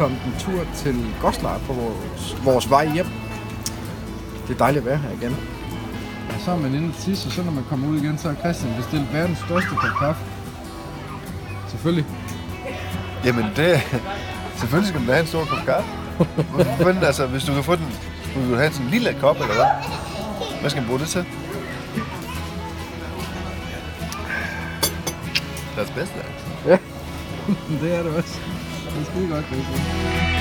Kommet en tur til Goslar på vores, vores vej hjem. Det er dejligt at være her igen. Ja, så er man inde til sidst, og så når man kommer ud igen, så har Christian bestilt verdens største kop kaffe. Selvfølgelig. Jamen, det... Selvfølgelig skal man have en stor kop kaffe. Fanden, altså, hvis du kan få den... Du vil have sådan en lille kop, eller hvad? Hvad skal man bruge det til? Deres bedste, altså. det er det også. Det er skide godt, Christian.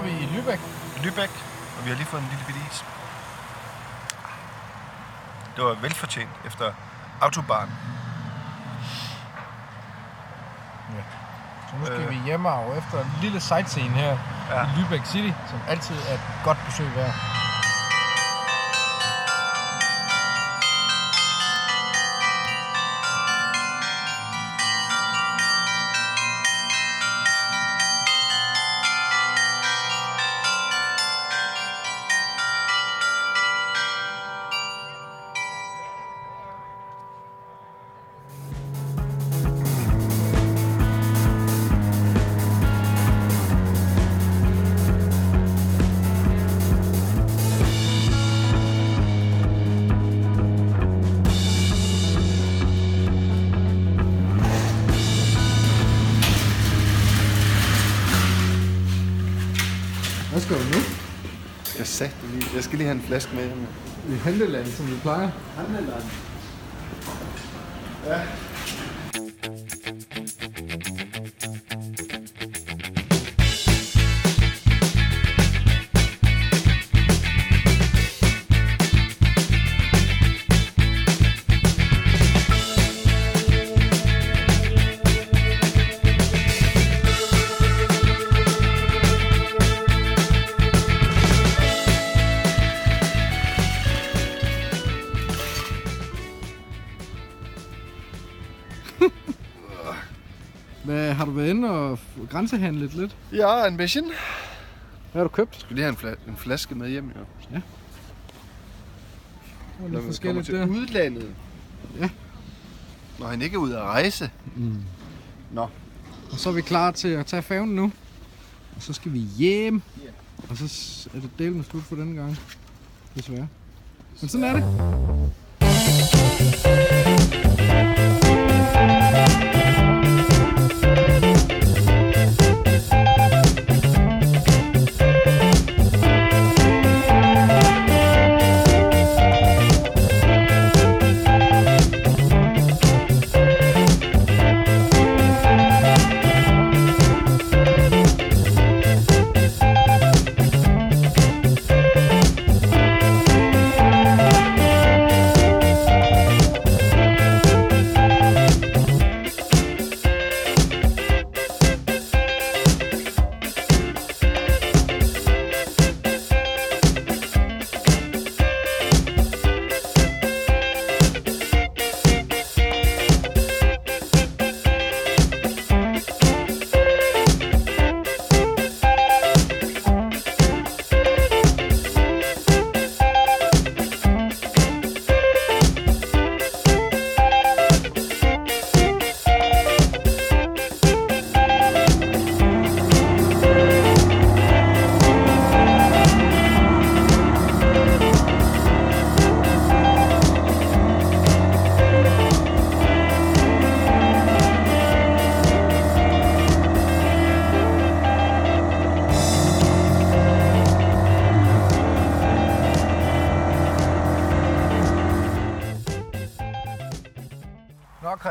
Er vi i Lübeck. Lübeck, og vi har lige fået en lille bitte is. Det var velfortjent efter Autobahn. Så nu skal Øh. vi hjemme efter en lille sightseeing her Ja. ja. i Lübeck City, som altid er et godt besøg værd. Det lige. Jeg skal lige have en flaske med. I Hendeland, som vi plejer. Hvad, har du været inde og grænsehandlet lidt? Ja, en mission. Hvad har du købt? Jeg skal lige have en, fla- en flaske med hjem, jo. Det var Når lidt man kommer forskelligt til der. udlandet. Ja. Når han ikke er ude at rejse. Mm. Nå. Og så er vi klar til at tage færgen nu. Og så skal vi hjem. Og så s- er det delen slut for denne gang. Desværre. Men sådan er det.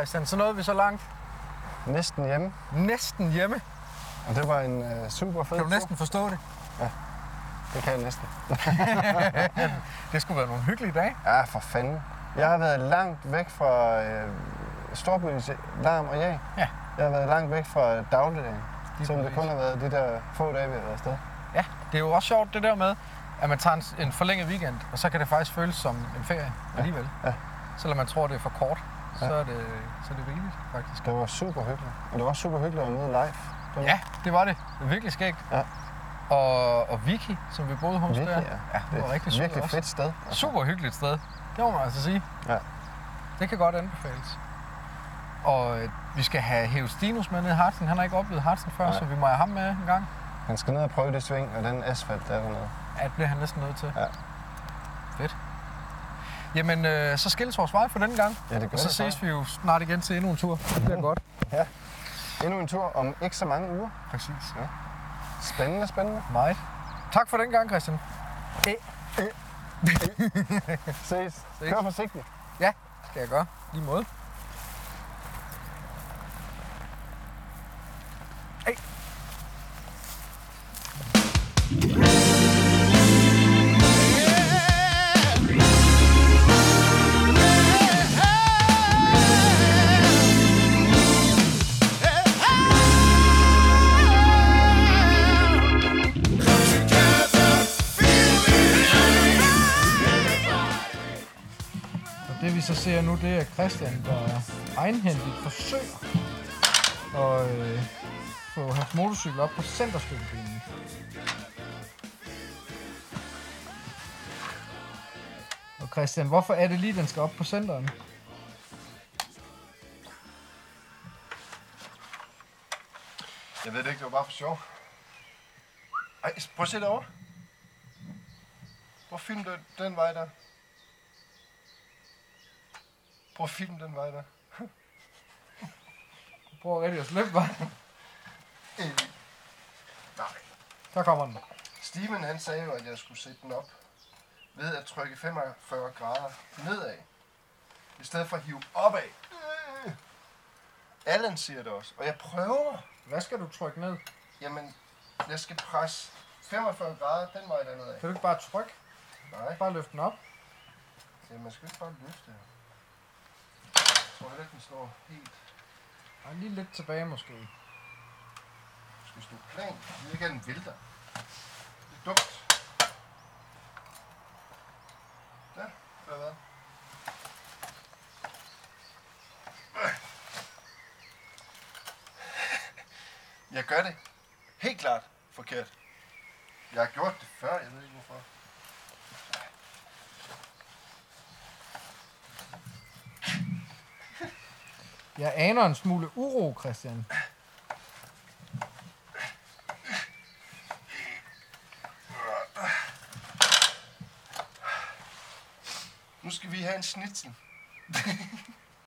Christian, så nåede vi så langt. Næsten hjemme. Næsten hjemme. Og det var en øh, super fed Kan du tur. næsten forstå det? Det kan jeg næsten. Det skulle være nogle hyggelige dage. Ja, for fanden. Jeg har været langt væk fra øh, storbyens larm og jag. Ja. Jeg har været langt væk fra dagligdagen. Lige Selvom det kun har været de der få dage, vi har været afsted. Ja, det er jo også sjovt det der med, at man tager en, en forlænget weekend, og så kan det faktisk føles som en ferie alligevel. Ja. Selvom man tror, det er for kort, så Ja. er det, så er det rigeligt faktisk. Det var super hyggeligt. Og det var også super hyggeligt at møde live. Det Ja, det var det. Det var virkelig skægt. Ja. Og, og Vicky, som vi boede hos Virkelig, der. ja. ja det var et rigtig virkelig også. fedt sted. Altså, Super hyggeligt sted. Det må man altså sige. Ja. Det kan godt anbefales. Og øh, vi skal have hævet Stinus med ned i Hartsen. Han har ikke oplevet Hartsen før, Nej. så vi må have ham med en gang. Han skal ned og prøve det sving og den asfalt, der er dernede. Ja, det bliver han næsten nødt til. Ja. Jamen, øh, så skilles vores vej for den gang. Ja, det gør Og så det ses vi jo snart igen til endnu en tur. Det bliver godt. Endnu en tur om ikke så mange uger. Præcis. Spændende, spændende. Meget. Tak for den gang, Christian. Ses. Kør forsigtigt. Skal jeg gøre. Lige måde. Hey. Vi så ser nu, det er Christian, der egenhændigt forsøger at øh, få hans motorcykel op på centerstøttebilen. Og Christian, hvorfor er det lige, den skal op på centeren? Jeg ved det ikke, det var bare for sjov. Ej, prøv at se derovre. Hvor at den vej der. Prøv at filme den vej der. Prøver rigtig at slippe mig. Øh, Nej. Så kommer den. Steven han sagde jo, at jeg skulle sætte den op ved at trykke 45 grader nedad. I stedet for at hive opad. Øh. Allan siger det også, og jeg prøver. Hvad skal du trykke ned? Jamen, jeg skal presse 45 grader den vej dernede af. Kan du ikke bare trykke? Nej, Bare løfte den op? ja, man skal ikke bare løfte her. Tror heller ikke, den står helt. Ej, lige lidt tilbage måske. Skal stå plan. Jeg vil ikke have den vælter. Det er dumt. Der, der hvad? Jeg gør det helt klart forkert. Jeg har gjort det før, jeg ved ikke hvorfor. Jeg aner en smule uro, Christian. Nu skal vi have en snitsel.